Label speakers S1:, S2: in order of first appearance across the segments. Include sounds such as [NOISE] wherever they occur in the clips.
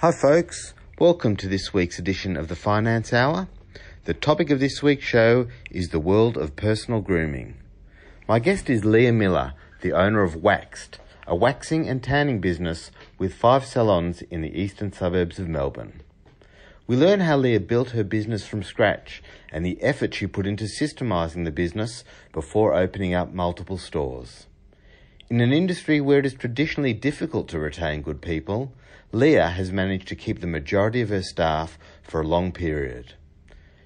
S1: Hi, folks. Welcome to this week's edition of the Finance Hour. The topic of this week's show is the world of personal grooming. My guest is Leah Miller, the owner of Waxed, a waxing and tanning business with five salons in the eastern suburbs of Melbourne. We learn how Leah built her business from scratch and the effort she put into systemizing the business before opening up multiple stores. In an industry where it is traditionally difficult to retain good people, Leah has managed to keep the majority of her staff for a long period.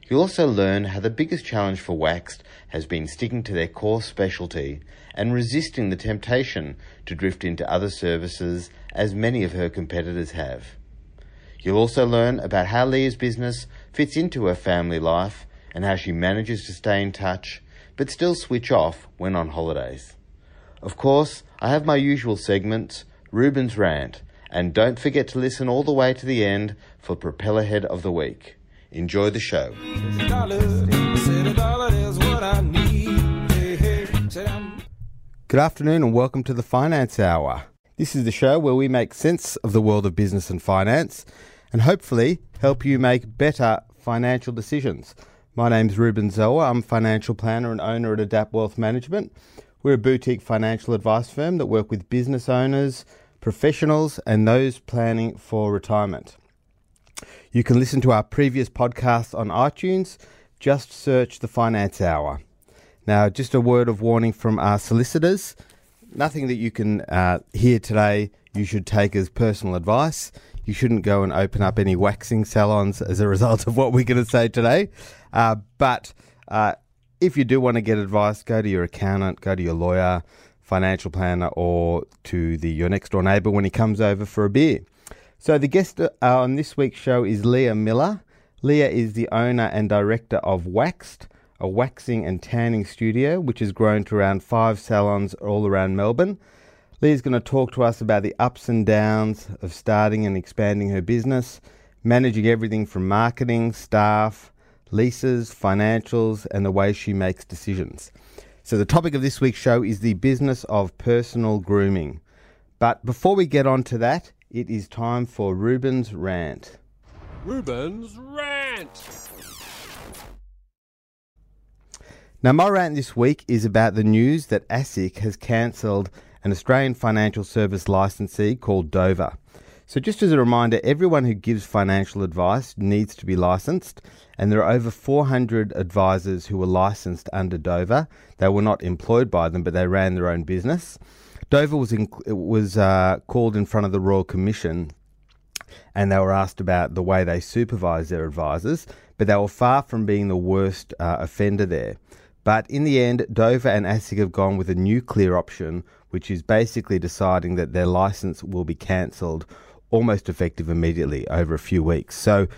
S1: You'll also learn how the biggest challenge for Waxed has been sticking to their core specialty and resisting the temptation to drift into other services as many of her competitors have. You'll also learn about how Leah's business fits into her family life and how she manages to stay in touch but still switch off when on holidays. Of course, I have my usual segments, Reuben's Rant, and don't forget to listen all the way to the end for Propellerhead of the Week. Enjoy the show. Good afternoon and welcome to the Finance Hour. This is the show where we make sense of the world of business and finance and hopefully help you make better financial decisions. My name's Reuben Zoa. I'm financial planner and owner at Adapt Wealth Management. We're a boutique financial advice firm that work with business owners, professionals, and those planning for retirement. You can listen to our previous podcasts on iTunes. Just search the Finance Hour. Now, just a word of warning from our solicitors nothing that you can uh, hear today you should take as personal advice. You shouldn't go and open up any waxing salons as a result of what we're going to say today. Uh, but uh, if you do want to get advice, go to your accountant, go to your lawyer, financial planner, or to the your next door neighbour when he comes over for a beer. So the guest uh, on this week's show is Leah Miller. Leah is the owner and director of Waxed, a waxing and tanning studio which has grown to around five salons all around Melbourne. Leah's going to talk to us about the ups and downs of starting and expanding her business, managing everything from marketing, staff, leases, financials, and the way she makes decisions. So, the topic of this week's show is the business of personal grooming. But before we get on to that, it is time for Reuben's Rant.
S2: Reuben's Rant!
S1: Now, my rant this week is about the news that ASIC has cancelled an Australian financial service licensee called Dover. So, just as a reminder, everyone who gives financial advice needs to be licensed, and there are over 400 advisors who were licensed under Dover. They were not employed by them, but they ran their own business. Dover was in, was uh, called in front of the Royal Commission, and they were asked about the way they supervise their advisors, but they were far from being the worst uh, offender there. But in the end, Dover and ASIC have gone with a nuclear option, which is basically deciding that their license will be cancelled almost effective immediately over a few weeks. So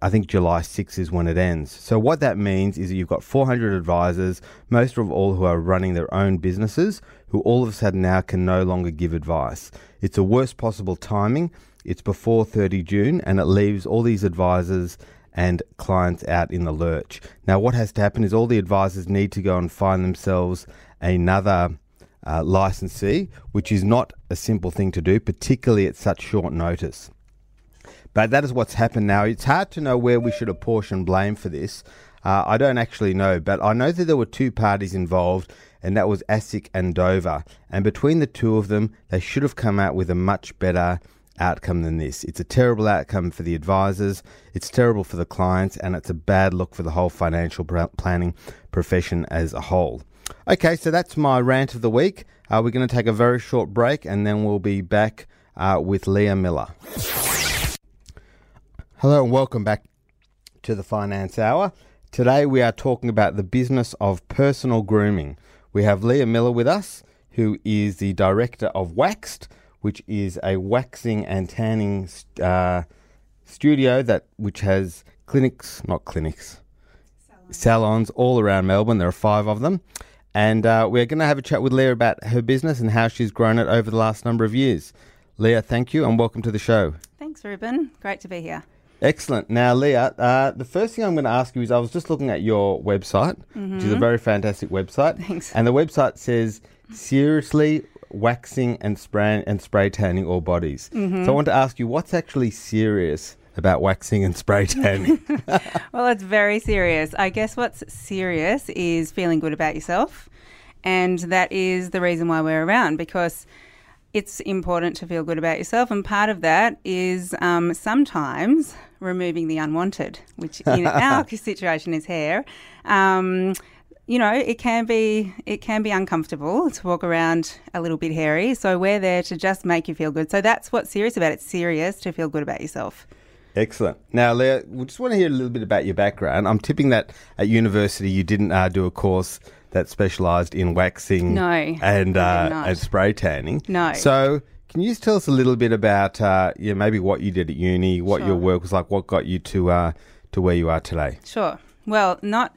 S1: I think July 6 is when it ends. So what that means is that you've got 400 advisors, most of all who are running their own businesses, who all of a sudden now can no longer give advice. It's the worst possible timing. It's before 30 June and it leaves all these advisors and clients out in the lurch. Now, what has to happen is all the advisors need to go and find themselves another uh, licensee, which is not a simple thing to do, particularly at such short notice. But that is what's happened now. It's hard to know where we should apportion blame for this. Uh, I don't actually know, but I know that there were two parties involved, and that was ASIC and Dover. And between the two of them, they should have come out with a much better outcome than this. It's a terrible outcome for the advisors, it's terrible for the clients, and it's a bad look for the whole financial planning profession as a whole. Okay, so that's my rant of the week. Uh, we're going to take a very short break and then we'll be back uh, with Leah Miller. Hello and welcome back to the Finance Hour. Today we are talking about the business of personal grooming. We have Leah Miller with us, who is the director of Waxed which is a waxing and tanning uh, studio that which has clinics, not clinics, salons. salons. all around Melbourne. There are five of them. And uh, we're going to have a chat with Leah about her business and how she's grown it over the last number of years. Leah, thank you and welcome to the show.
S3: Thanks, Reuben. Great to be here.
S1: Excellent. Now, Leah, uh, the first thing I'm going to ask you is I was just looking at your website, mm-hmm. which is a mm-hmm. very fantastic website.
S3: Thanks.
S1: And the website says, seriously, waxing and spray and spray tanning all bodies.
S3: Mm-hmm.
S1: So I want to ask you, what's actually serious about waxing and spray tanning? [LAUGHS]
S3: Well, it's very serious. I guess what's serious is feeling good about yourself. And that is the reason why we're around because it's important to feel good about yourself. And part of that is um, sometimes removing the unwanted, which in our [LAUGHS] situation is hair. Um, you know, it can be it can be uncomfortable to walk around a little bit hairy. So we're there to just make you feel good. So that's what's serious about it. It's serious to feel good about yourself.
S1: Excellent. Now, Leah, we just want to hear a little bit about your background. I'm tipping that at university you didn't uh, do a course that specialised in waxing
S3: No,
S1: and uh, and spray tanning.
S3: No.
S1: So, can you just tell us a little bit about uh, yeah, maybe what you did at uni, what your work was like, what got you to uh, to where you are today?
S3: Sure. Well, not.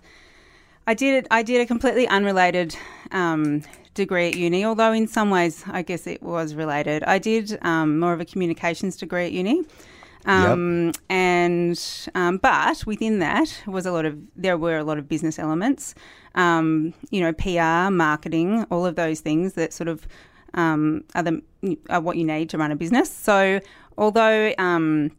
S3: I did. I did a completely unrelated um, degree at uni, although in some ways I guess it was related. I did um, more of a communications degree at uni. Um, And um, but within that was a lot of there were a lot of business elements, um, you know, PR, marketing, all of those things that sort of um, are the are what you need to run a business. So although um,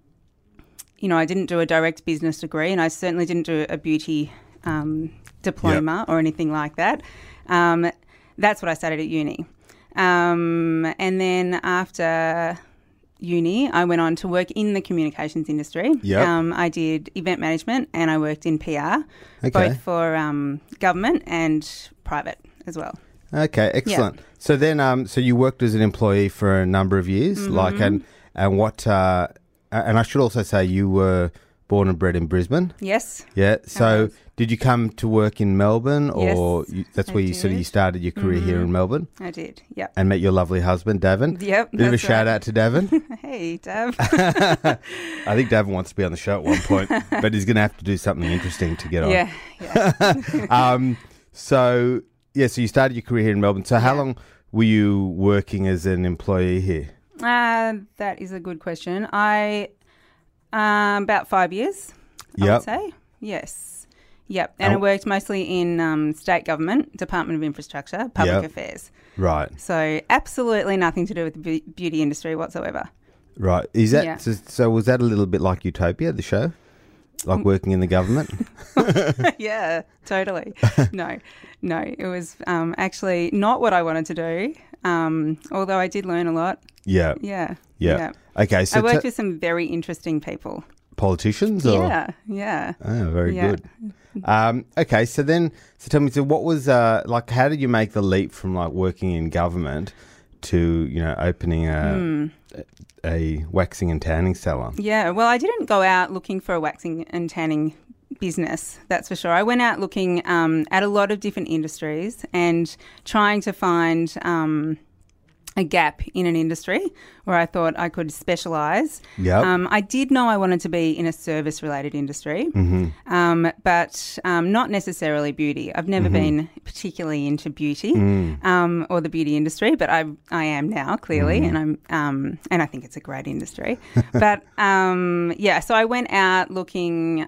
S3: you know, I didn't do a direct business degree, and I certainly didn't do a beauty um, diploma or anything like that. Um, that's what I studied at uni. Um, and then after uni, I went on to work in the communications industry.
S1: Yep.
S3: Um, I did event management and I worked in PR,
S1: Okay.
S3: both for um, government and private as well.
S1: Okay, excellent. So then, um, so you worked as an employee for a number of years,
S3: Mm-hmm.
S1: like, and and what? Uh, and I should also say you were born and bred in Brisbane.
S3: Yes.
S1: Yeah. So did you come to work in Melbourne, or
S3: Yes,
S1: you, that's
S3: I
S1: where you sort of you started your career here in Melbourne
S3: I did. Yeah.
S1: and met your lovely husband, Davin?
S3: Yep.
S1: Bit of a
S3: that's
S1: shout out to Davin. [LAUGHS]
S3: Hey, Dav. [LAUGHS]
S1: I think Davin wants to be on the show at one point, [LAUGHS] but he's going to have to do something interesting to get on.
S3: yeah. Yeah.
S1: um, so yeah, so you started your career here in Melbourne. So how
S3: Yeah.
S1: long were you working as an employee here?
S3: Uh, that is a good question. I um, about five years. I
S1: Yep.
S3: would say yes. Yep, and I
S1: And-
S3: worked mostly in um, state government, Department of Infrastructure, public
S1: Yep.
S3: affairs.
S1: Right,
S3: So absolutely nothing to do with the be- beauty industry whatsoever.
S1: right. Is that
S3: Yeah.
S1: so, so? Was that a little bit like Utopia, the show, like
S3: Mm.
S1: working in the government? [LAUGHS] [LAUGHS]
S3: yeah, totally. [LAUGHS] no, no, it was um, actually not what I wanted to do. Um, although I did learn a lot.
S1: yeah,
S3: Yeah,
S1: yeah. Okay, so
S3: I worked
S1: t-
S3: with some very interesting people.
S1: politicians or
S3: Yeah, yeah.
S1: oh, very
S3: Yeah.
S1: good. Um, okay, so then, so tell me, so what was uh, like? How did you make the leap from like working in government to you know opening a
S3: Hmm.
S1: a waxing and tanning salon?
S3: Yeah, well, I didn't go out looking for a waxing and tanning business, that's for sure. I went out looking um, at a lot of different industries and trying to find um, a gap in an industry where I thought I could specialise.
S1: Yep.
S3: Um, I did know I wanted to be in a service related industry, um, but um, not necessarily beauty. I've never been particularly into beauty um, or the beauty industry, but I I am now clearly, and I'm um, and I think it's a great industry. [LAUGHS] but um, yeah, so I went out looking.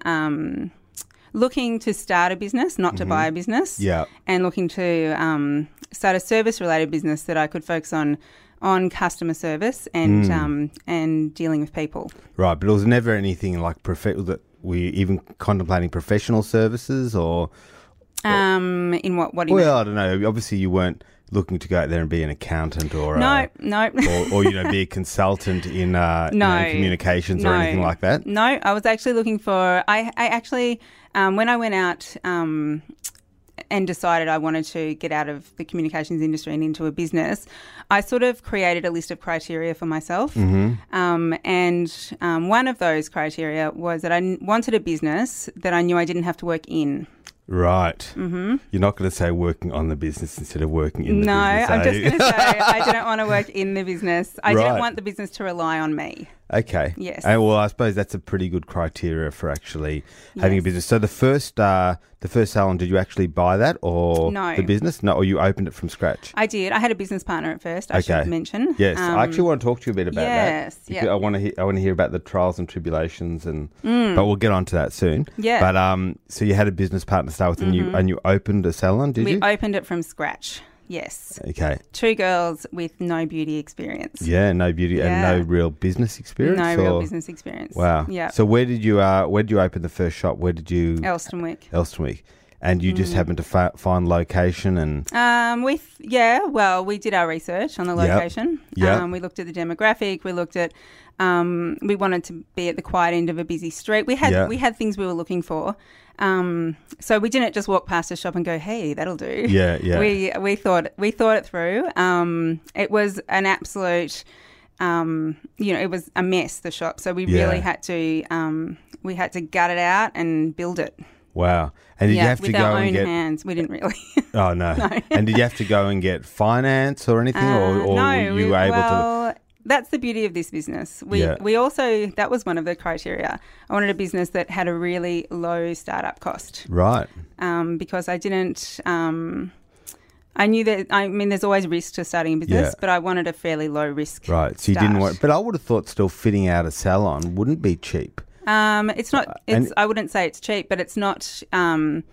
S3: Looking to start a business, not to buy a business,
S1: Yeah.
S3: and looking to um, start a service-related business that I could focus on on customer service and um, and dealing with people.
S1: Right, but it was never anything like prof- that. Were you even contemplating professional services or?
S3: Um, in what? What do you
S1: Well, I don't know. Obviously, you weren't looking to go out there and be an accountant or
S3: mean?
S1: uh,
S3: No, no.
S1: or, or you know be a [LAUGHS] consultant in uh, you know, communications or anything like that.
S3: No, I was actually looking for. I, I actually, um, when I went out um, and decided I wanted to get out of the communications industry and into a business, I sort of created a list of criteria for myself. Um, and um, one of those criteria was that I n- wanted a business that I knew I didn't have to work in.
S1: Right. Mm-hmm. You're not going to say working on the business instead of working in the
S3: no,
S1: business.
S3: No,
S1: I'm
S3: just going to say I [LAUGHS] didn't want to work in the business. I
S1: Right.
S3: didn't want the business to rely on me.
S1: Okay.
S3: Yes.
S1: And well, I suppose that's a pretty good criteria for actually having a business. So the first, uh, the first salon, did you actually buy that or
S3: No.
S1: the business? No, or you opened it from scratch?
S3: I did. I had a business partner at first. I
S1: Okay.
S3: should mention.
S1: Yes,
S3: Um,
S1: I actually want to talk to you a bit about
S3: yes,
S1: that.
S3: yeah.
S1: I want to. Hear, I want to hear about the trials and tribulations, and but we'll get on to that soon.
S3: Mm. Yeah. Mm-hmm.
S1: But um, so you had a business partner to start with, and you and you opened a salon, did
S3: we
S1: you?
S3: We opened it from scratch. Yes,
S1: Okay.
S3: two girls with no beauty experience.
S1: Yeah, no beauty and no real business experience.
S3: No real business experience.
S1: Wow.
S3: Yeah.
S1: So where did you uh where did you open the first shop? Where did you
S3: Elsternwick.
S1: Elsternwick? And you
S3: Mm.
S1: just happened to fa- find location and
S3: Um, with yeah, well, we did our research on the
S1: Yep.
S3: location.
S1: Yep.
S3: Um, we looked at the demographic. We looked at. Um, we wanted to be at the quiet end of a busy street. We had
S1: Yeah.
S3: we had things we were looking for. Um, so we didn't just walk past a shop and go, "Hey, that'll do."
S1: yeah, yeah. [LAUGHS]
S3: We we thought we thought it through. Um, it was an absolute, um, you know, it was a mess. The shop, so we
S1: Yeah.
S3: really had to um, we had to gut it out and build it.
S1: Wow. And did
S3: yeah,
S1: you have
S3: with
S1: to go
S3: our own
S1: and get
S3: hands. We didn't really. [LAUGHS]
S1: Oh no. and did you have to go and get finance or anything or,
S3: Uh,
S1: or
S3: no,
S1: were you
S3: we-
S1: able to
S3: well, That's the beauty of this business. We
S1: Yeah.
S3: we also that was one of the criteria. I wanted a business that had a really low startup cost
S1: Right.
S3: um, because I didn't. Um, I knew that. I mean, there's always risk to starting a business,
S1: Yeah.
S3: but I wanted a fairly low risk.
S1: Right. So you didn't want but I would have thought still fitting out a salon wouldn't be cheap.
S3: Um, it's not.
S1: Uh, and-
S3: I wouldn't say it's cheap, but it's not. Um,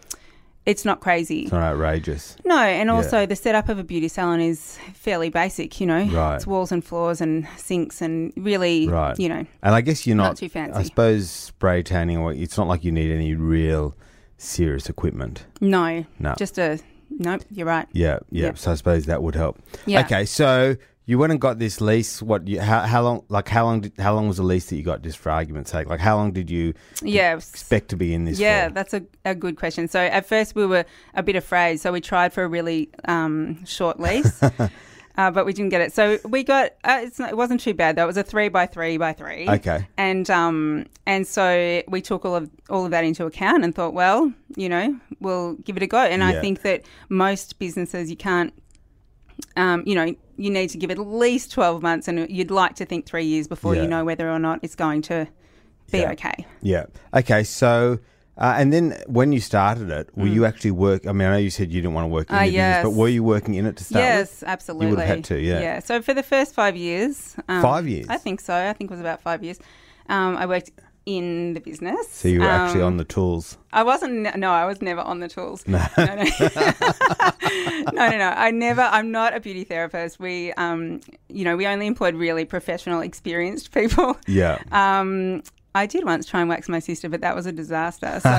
S3: it's not crazy.
S1: It's not outrageous.
S3: No, and
S1: Yeah.
S3: also the setup of a beauty salon is fairly basic. You know,
S1: Right.
S3: it's walls and floors and sinks and really,
S1: Right.
S3: you know,
S1: And I guess you're not,
S3: Not too fancy.
S1: I suppose spray tanning or it's not like you need any real serious equipment.
S3: no,
S1: No.
S3: just a nope. You're right.
S1: Yeah, yeah.
S3: Yeah.
S1: So I suppose that would help.
S3: Yeah.
S1: Okay, so you went and got this lease. What? You, how, how long? Like how long? Did, how long was the lease that you got? Just for argument's sake, like how long did you
S3: Yeah.
S1: expect to be in this?
S3: Yeah,
S1: for?
S3: that's a, a good question. So at first we were a bit afraid, so we tried for a really um, short lease, [LAUGHS] uh, but we didn't get it. So we got uh, it's not, it wasn't too bad though. It was a three by three by three.
S1: Okay.
S3: And um and so we took all of all of that into account and thought, well, you know, we'll give it a go. And
S1: Yeah.
S3: I think that most businesses you can't. Um, you know, you need to give it at least 12 months, and you'd like to think three years before
S1: Yeah.
S3: you know whether or not it's going to be
S1: Yeah.
S3: okay.
S1: Yeah. Okay. So. Uh, and then when you started it, were you actually work? I mean, I know you said you didn't want to work in
S3: Mm. Ah,
S1: the
S3: yes.
S1: business, but were you working in it to start
S3: Yes,
S1: with?
S3: absolutely.
S1: had to, yeah.
S3: Yeah. So for the first five years, um,
S1: Five years?
S3: I think so. I think it was about five years. Um, I worked in the business.
S1: So you were actually
S3: Um,
S1: on the tools.
S3: I wasn't. No, I was never on the tools. No, no, no, [LAUGHS] no, no, no. I never. I'm not a beauty therapist. We, um, you know, we only employed really professional, experienced people.
S1: Yeah. [LAUGHS]
S3: Um, I did once try and wax my sister, but that was a disaster. [LAUGHS] So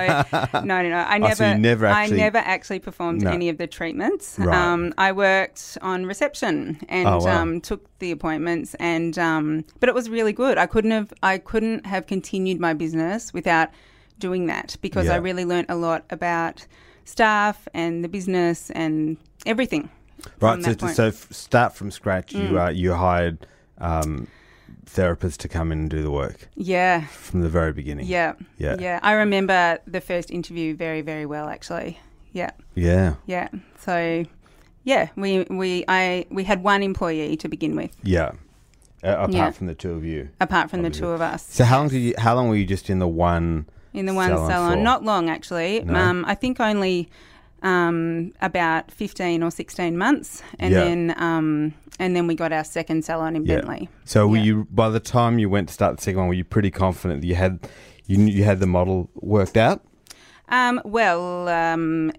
S3: no, no, no. I
S1: Oh,
S3: never,
S1: so never actually-
S3: I never actually performed
S1: No.
S3: any of the treatments.
S1: Right.
S3: Um, I worked on reception and
S1: Oh, wow.
S3: um, took the appointments, and um, but it was really good. I couldn't have, I couldn't have continued my business without doing that because
S1: Yeah.
S3: I really learnt a lot about staff and the business and everything.
S1: Right. So, so start from scratch.
S3: Mm.
S1: You uh, you hired um, therapists to come in and do the work
S3: yeah,
S1: from the very beginning.
S3: yeah,
S1: Yeah.
S3: yeah. I remember the first interview very, very well, actually. Yeah.
S1: Yeah.
S3: Yeah. So, yeah, we we I we had one employee to begin with,
S1: Yeah. Uh, apart
S3: Yeah.
S1: from the two of you.
S3: apart from
S1: Obviously.
S3: the two of us.
S1: So how long did you? How long were you just in the one?
S3: in the one
S1: salon
S3: salon? Not long, actually.
S1: No?
S3: Um, I think only um, about fifteen or sixteen months, and
S1: Yeah.
S3: then um, and then we got our second salon in
S1: Yeah.
S3: Bentleigh.
S1: So were
S3: Yeah.
S1: you? By the time you went to start the second one, were you pretty confident that you had you you had the model worked out?
S3: Um, well, um,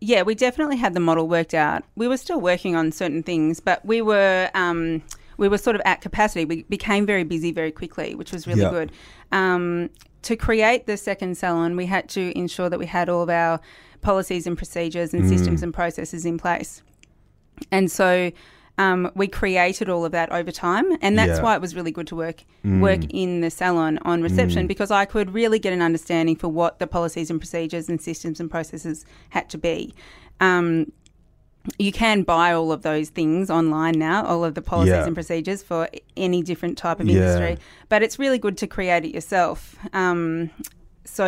S3: yeah, we definitely had the model worked out. We were still working on certain things, but we were um, we were sort of at capacity. We became very busy very quickly, which was really
S1: Yeah.
S3: good. Um, to create the second salon, we had to ensure that we had all of our policies and procedures and systems and processes in place. And so um, we created all of that over time, and that's
S1: Yeah.
S3: why it was really good to work work in the salon on reception because I could really get an understanding for what the policies and procedures and systems and processes had to be. Um, you can buy all of those things online now, all of the policies
S1: Yeah.
S3: and procedures for any different type of
S1: Yeah.
S3: industry. But it's really good to create it yourself. Um, so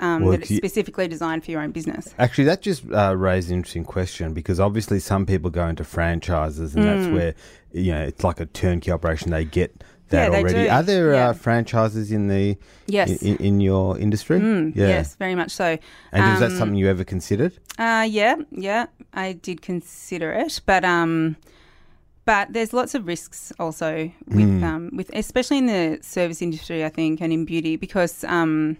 S3: um,
S1: Well,
S3: that it's specifically designed for your own business.
S1: Actually, that just uh, raised an interesting question because obviously some people go into franchises, and that's where you know it's like a turnkey operation. They get that
S3: Mm. Yeah,
S1: already. Are there
S3: Yeah.
S1: uh, franchises in the
S3: Yes.
S1: in, in your industry?
S3: Mm,
S1: yeah.
S3: Yes, very much so.
S1: And is that
S3: Um,
S1: something you ever considered?
S3: Uh, yeah, yeah, I did consider it, but um, but there's lots of risks also with
S1: Hmm.
S3: um, with especially in the service industry, I think, and in beauty because um,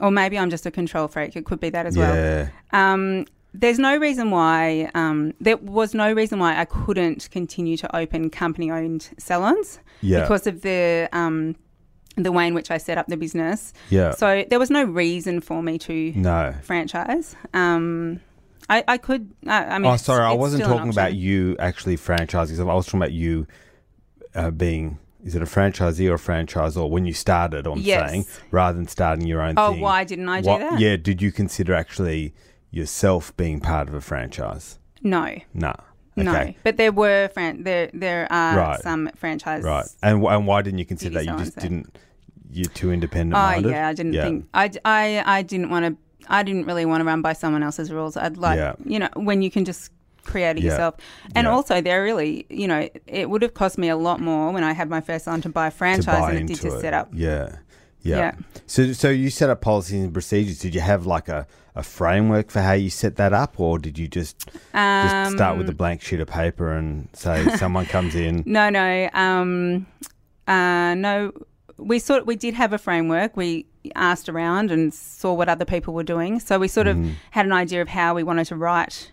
S3: or maybe I'm just a control freak. It could be that as well. Um, there's no reason why um, there was no reason why I couldn't continue to open company-owned salons
S1: Yeah.
S3: because of the um, the way in which I set up the business.
S1: Yeah.
S3: So there was no reason for me to
S1: no.
S3: franchise. Um, I, I could. I, I mean,
S1: oh, sorry, I wasn't talking about you actually franchising. I was talking about you uh, being. Is it a franchisee or a franchisor when you started? I'm
S3: Yes.
S1: saying rather than starting your own
S3: Oh,
S1: thing.
S3: why didn't I do
S1: what-
S3: that?
S1: Yeah, did you consider actually yourself being part of a franchise?
S3: No,
S1: No.
S3: no.
S1: Okay.
S3: But there were fran- there there are
S1: Right.
S3: some franchise.
S1: Right. And and why didn't you consider that? You just didn't. You're too independent
S3: Oh
S1: minded.
S3: yeah, I didn't
S1: Yeah.
S3: think I, I, I didn't want to. I didn't really want to run by someone else's rules. I'd like
S1: Yeah.
S3: you know when you can just create it
S1: Yeah.
S3: yourself. And also, they're really you know it would have cost me a lot more when I had my first salon to buy a
S1: to
S3: franchise
S1: buy
S3: than it did to
S1: it.
S3: set up.
S1: Yeah. Yeah.
S3: Yeah.
S1: So so you set up policies and procedures. Did you have like a, a framework for how you set that up, or did you just just start with a
S3: Um,
S1: blank sheet of paper and say [LAUGHS] someone comes in?
S3: No, no, um, uh, no. We sort we did have a framework. We asked around and saw what other people were doing. So we sort of
S1: Mm.
S3: had an idea of how we wanted to write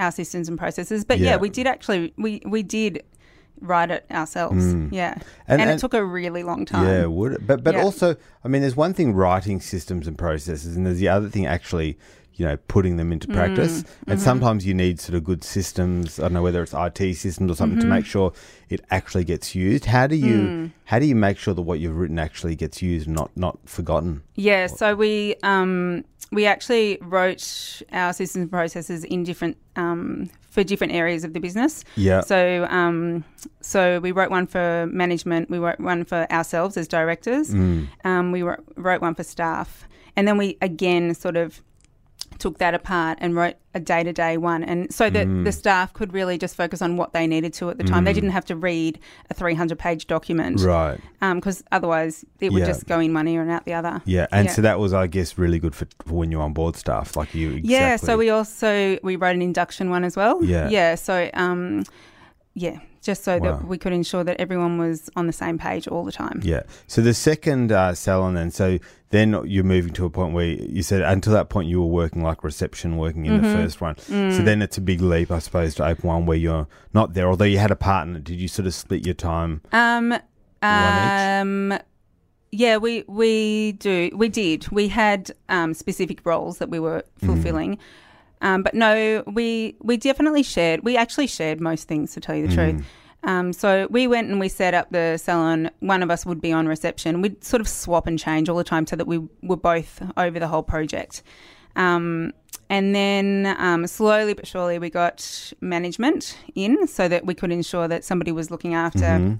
S3: our systems and processes. But yeah,
S1: Yeah.
S3: we did actually we we did write it ourselves. Yeah,
S1: Mm. And-
S3: and,
S1: and-
S3: it took a really long time.
S1: Yeah, would it? But but
S3: Yeah.
S1: also, I mean, there's one thing writing systems and processes, and there's the other thing actually, you know, putting them into practice. And sometimes you need sort of good systems. I don't know whether it's IT systems or something to make sure it actually gets used. How do you how do you make sure that what you've written actually gets used, not not forgotten?
S3: Yeah, so we um, we actually wrote our systems and processes in different um, for different areas of the business.
S1: Yeah.
S3: So um, so we wrote one for management. We wrote one for ourselves as directors.
S1: Mm.
S3: Um, we wrote, wrote one for staff, and then we again sort of took that apart and wrote a day to day one, and so that
S1: Mm.
S3: the staff could really just focus on what they needed to at the time. They didn't have to read a three hundred page document
S1: Right.
S3: because otherwise it would
S1: Yeah.
S3: just go in one ear and out the other.
S1: Yeah, and
S3: Yeah.
S1: so that was, I guess, really good for, for when you're on board staff, like you. Exactly.
S3: Yeah, so we also we wrote an induction one as well.
S1: Yeah.
S3: yeah. So um, yeah, just so
S1: Wow.
S3: that we could ensure that everyone was on the same page all the time.
S1: Yeah. So the second uh, salon, then, so then you're moving to a point where you said until that point you were working like reception, working in
S3: Mm-hmm.
S1: the first one.
S3: Mm.
S1: So then it's a big leap, I suppose, to open one where you're not there. Although you had a partner, did you sort of split your time?
S3: Um,
S1: each?
S3: um, yeah, we we do we did we had um, specific roles that we were
S1: Mm.
S3: Um, but no, we we definitely shared. We actually shared most things, to tell you the
S1: Mm.
S3: truth. Um, so we went and we set up the salon. One of us would be on reception. We'd sort of swap and change all the time so that we were both over the whole project. Um, and then um, slowly but surely we got management in so that we could ensure that somebody was looking after
S1: Mm-hmm.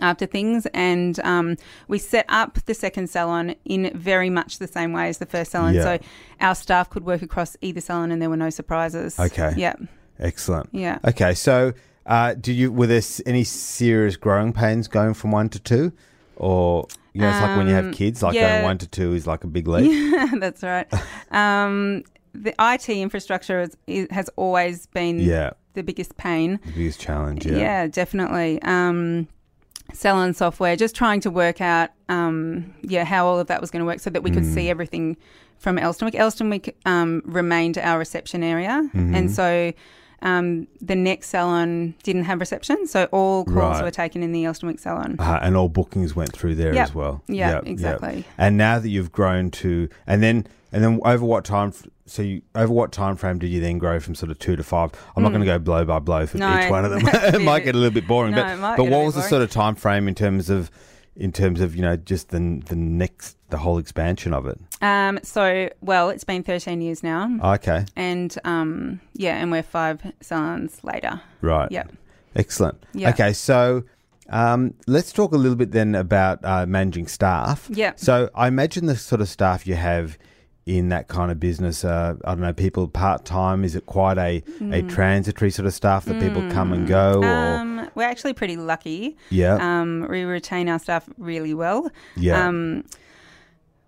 S3: After things. And um, we set up the second salon in very much the same way as the first salon.
S1: Yeah.
S3: So our staff could work across either salon and there were no surprises.
S1: Okay.
S3: Yeah.
S1: Excellent.
S3: Yeah.
S1: Okay. So uh, did you, were there any serious growing pains going from one to two? Or, you know, it's like when you have
S3: Um,
S1: kids, like
S3: yeah.
S1: going one to two is like a big leap.
S3: Yeah, [LAUGHS] That's right. [LAUGHS] Um, the IT infrastructure is, is, has always been
S1: Yeah.
S3: the biggest pain.
S1: The biggest challenge.
S3: Yeah,
S1: Yeah.
S3: definitely. Um, selling software, just trying to work out, um, yeah, how all of that was going to work, so that we could
S1: Mm.
S3: see everything from Elsternwick. Elsternwick um, remained our reception area,
S1: Mm-hmm.
S3: and so. Um, the next salon didn't have reception, so all calls
S1: Right.
S3: were taken in the Elsternwick salon.
S1: Uh, and all bookings went through there
S3: Yep.
S1: as well.
S3: Yeah,
S1: Yep, yep.
S3: exactly.
S1: And now that you've grown to, and then and then over what time? So you, over what time frame did you then grow from sort of two to five? I'm not going to go blow by blow for
S3: Hmm. No,
S1: each one of them. [LAUGHS] [LAUGHS] it might get a little bit boring.
S3: No,
S1: but but what was the sort of time frame in terms of in terms of you know just the the next the whole expansion of it?
S3: Um, so, well, it's been 13 years now,
S1: Okay,
S3: and um, yeah, and we're five salons later.
S1: right.
S3: Yep.
S1: Excellent.
S3: Yeah.
S1: Okay, so um, let's talk a little bit then about uh, managing staff.
S3: Yeah.
S1: So I imagine the sort of staff you have in that kind of business, uh, I don't know, people part time. Is it quite a, a transitory sort of staff that people come and go, or
S3: Mm. Um, we're actually pretty lucky.
S1: yeah,
S3: Um, we retain our staff really well.
S1: yeah,
S3: Um,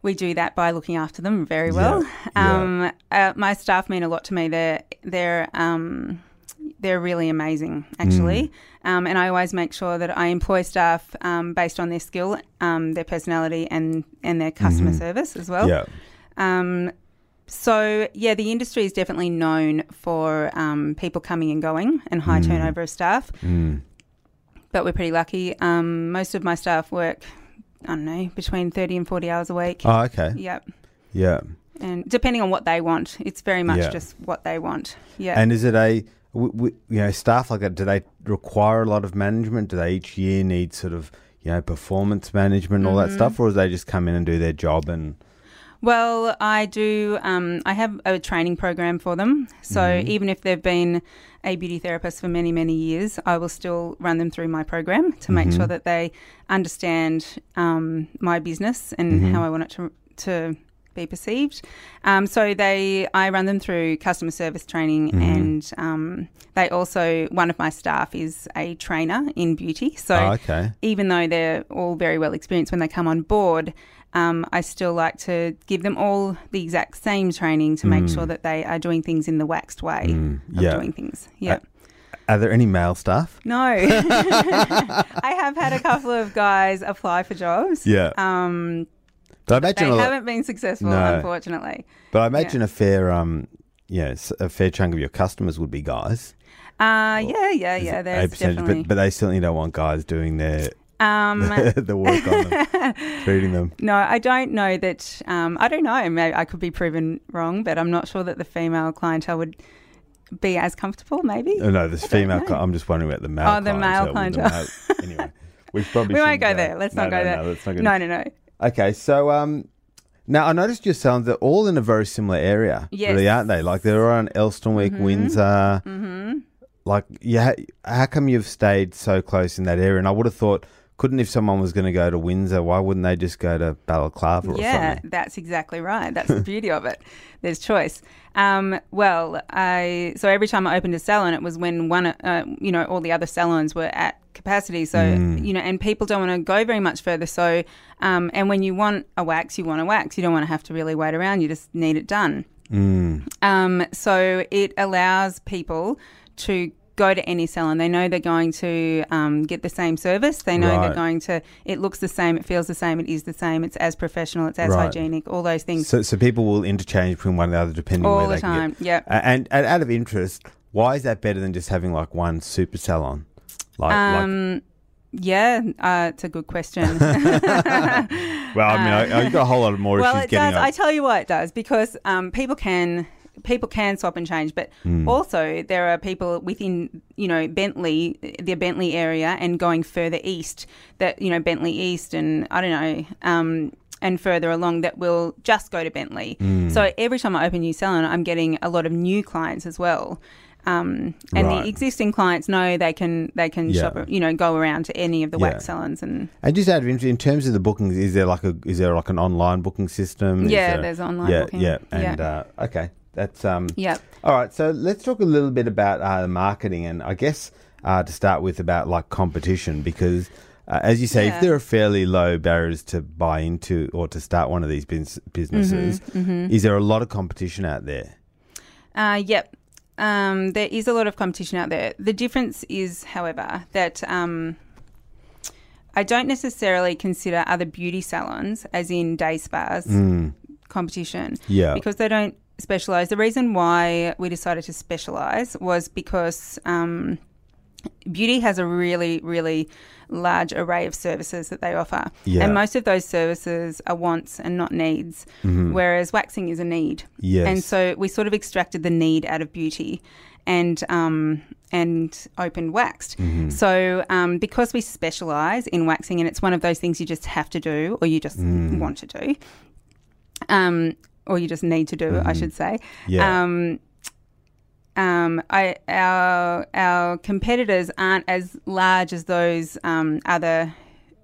S3: we do that by looking after them very well.
S1: yeah.
S3: Um, uh, my staff mean a lot to me. They're they're um, they're really amazing, actually.
S1: Mm.
S3: Um, and I always make sure that I employ staff um, based on their skill, um, their personality, and and their customer service as well.
S1: yeah,
S3: Um, So yeah, the industry is definitely known for um, people coming and going and high
S1: Mm.
S3: turnover of staff. But we're pretty lucky. Um, most of my staff work, I don't know, between thirty and forty hours a week.
S1: Oh, okay.
S3: Yep.
S1: Yeah.
S3: And depending on what they want, it's very much
S1: Yeah.
S3: just what they want. Yeah.
S1: And is it a, w- w- you know, staff like that, do they require a lot of management? Do they each year need sort of, you know, performance management and all
S3: Mm-hmm.
S1: that stuff? Or do they just come in and do their job and,
S3: Well, I do. Um, I have a training program for them. So
S1: Mm-hmm.
S3: even if they've been a beauty therapist for many, many years, I will still run them through my program to make
S1: Mm-hmm.
S3: sure that they understand um, my business and
S1: Mm-hmm.
S3: how I want it to to be perceived. Um, so they, I run them through customer service training,
S1: Mm-hmm.
S3: and um, they also one of my staff is a trainer in beauty. So
S1: oh, okay.
S3: even though they're all very well experienced when they come on board, um, I still like to give them all the exact same training to make sure that they are doing things in the waxed way of
S1: Mm. yeah.
S3: doing things. Yeah.
S1: Are there any male staff?
S3: no. [LAUGHS] I have had a couple of guys apply for jobs.
S1: Yeah.
S3: Um,
S1: But I
S3: they
S1: imagine, lot,
S3: haven't been successful,
S1: No.
S3: unfortunately.
S1: but I imagine a fair, um, yeah, s- a fair chunk of your customers would be guys.
S3: Uh, yeah, yeah, yeah. There's definitely.
S1: But, but they certainly don't want guys doing their
S3: um, [LAUGHS]
S1: the work on them, treating them.
S3: No, I don't know that. Um, I don't know. Maybe I could be proven wrong, but I'm not sure that the female clientele would be as comfortable. Maybe
S1: Oh, no, this female.
S3: know.
S1: cli- I'm just wondering about the male.
S3: Oh, the male
S1: clientele the male- anyway, we [LAUGHS] probably
S3: we won't
S1: shouldn't
S3: go there. Let's
S1: No,
S3: not go
S1: no,
S3: there.
S1: No, not go
S3: no, no, no.
S1: Okay, so um, now I noticed your salons are all in a very similar area,
S3: Yes. Mm-hmm.
S1: really, aren't they? Like they're on Elsternwick, Windsor. Like, yeah, how come you've stayed so close in that area? And I would have thought, couldn't if someone was going to go to Windsor, why wouldn't they just go to Balaclava or
S3: Yeah,
S1: something?
S3: that's exactly right. That's the [LAUGHS] beauty of it. There's choice. Um, well, I so every time I opened a salon, it was when one, uh, you know, all the other salons were at capacity. So
S1: Mm.
S3: you know, and people don't want to go very much further. So, um, and when you want a wax, you want a wax. You don't want to have to really wait around. You just need it done.
S1: Mm.
S3: Um, so it allows people to go to any salon. They know they're going to um, get the same service. They know
S1: Right.
S3: they're going to. It looks the same. It feels the same. It is the same. It's as professional. It's as
S1: Right.
S3: hygienic. All those things.
S1: So, so people will interchange between one and the other depending
S3: all
S1: where
S3: the
S1: they can
S3: time.
S1: get.
S3: Yep.
S1: A- And, and out of interest, why is that better than just having like one super salon? Like, like
S3: Um, yeah, uh, it's a good question. [LAUGHS] [LAUGHS]
S1: well, I mean, I, I've got a whole lot more
S3: well,
S1: issues
S3: it
S1: getting
S3: does.
S1: up.
S3: I tell you what, it does because um, people can people can swap and change, but
S1: Hmm.
S3: also there are people within you know Bentleigh, the Bentleigh area, and going further east that you know Bentleigh East, and I don't know. Um, and further along, that will just go to Bentleigh.
S1: Hmm.
S3: So every time I open new salon, I'm getting a lot of new clients as well. Um, and
S1: Right.
S3: the existing clients know they can they can
S1: Yeah.
S3: shop, you know, go around to any of the
S1: Yeah.
S3: wax salons and
S1: And just out of interest, in terms of the bookings, is there like a is there like an online booking system?
S3: Yeah,
S1: there-
S3: there's online
S1: yeah,
S3: booking.
S1: Yeah, and
S3: Yeah.
S1: Uh, okay, that's um.
S3: yeah.
S1: All right, so let's talk a little bit about uh, marketing, and I guess uh, to start with about like competition, because uh, as you say, if there are fairly low barriers to buy into or to start one of these bus- businesses,
S3: Mm-hmm,
S1: is there a lot of competition out there?
S3: Uh, yep. Um, there is a lot of competition out there. The difference is, however, that um, I don't necessarily consider other beauty salons, as in day spas, competition.
S1: Yeah.
S3: Because they don't specialize. The reason why we decided to specialize was because um, beauty has a really, really large array of services that they offer.
S1: Yeah.
S3: And most of those services are wants and not needs, whereas waxing is a need.
S1: Mm-hmm. Yes.
S3: And so we sort of extracted the need out of beauty and um, and opened waxed.
S1: Mm-hmm.
S3: So um, because we specialize in waxing and it's one of those things you just have to do or you just
S1: Mm.
S3: want to do, um, or you just need to do, it I should say.
S1: Mm-hmm. Yeah.
S3: Um, um, I, our our competitors aren't as large as those um, other,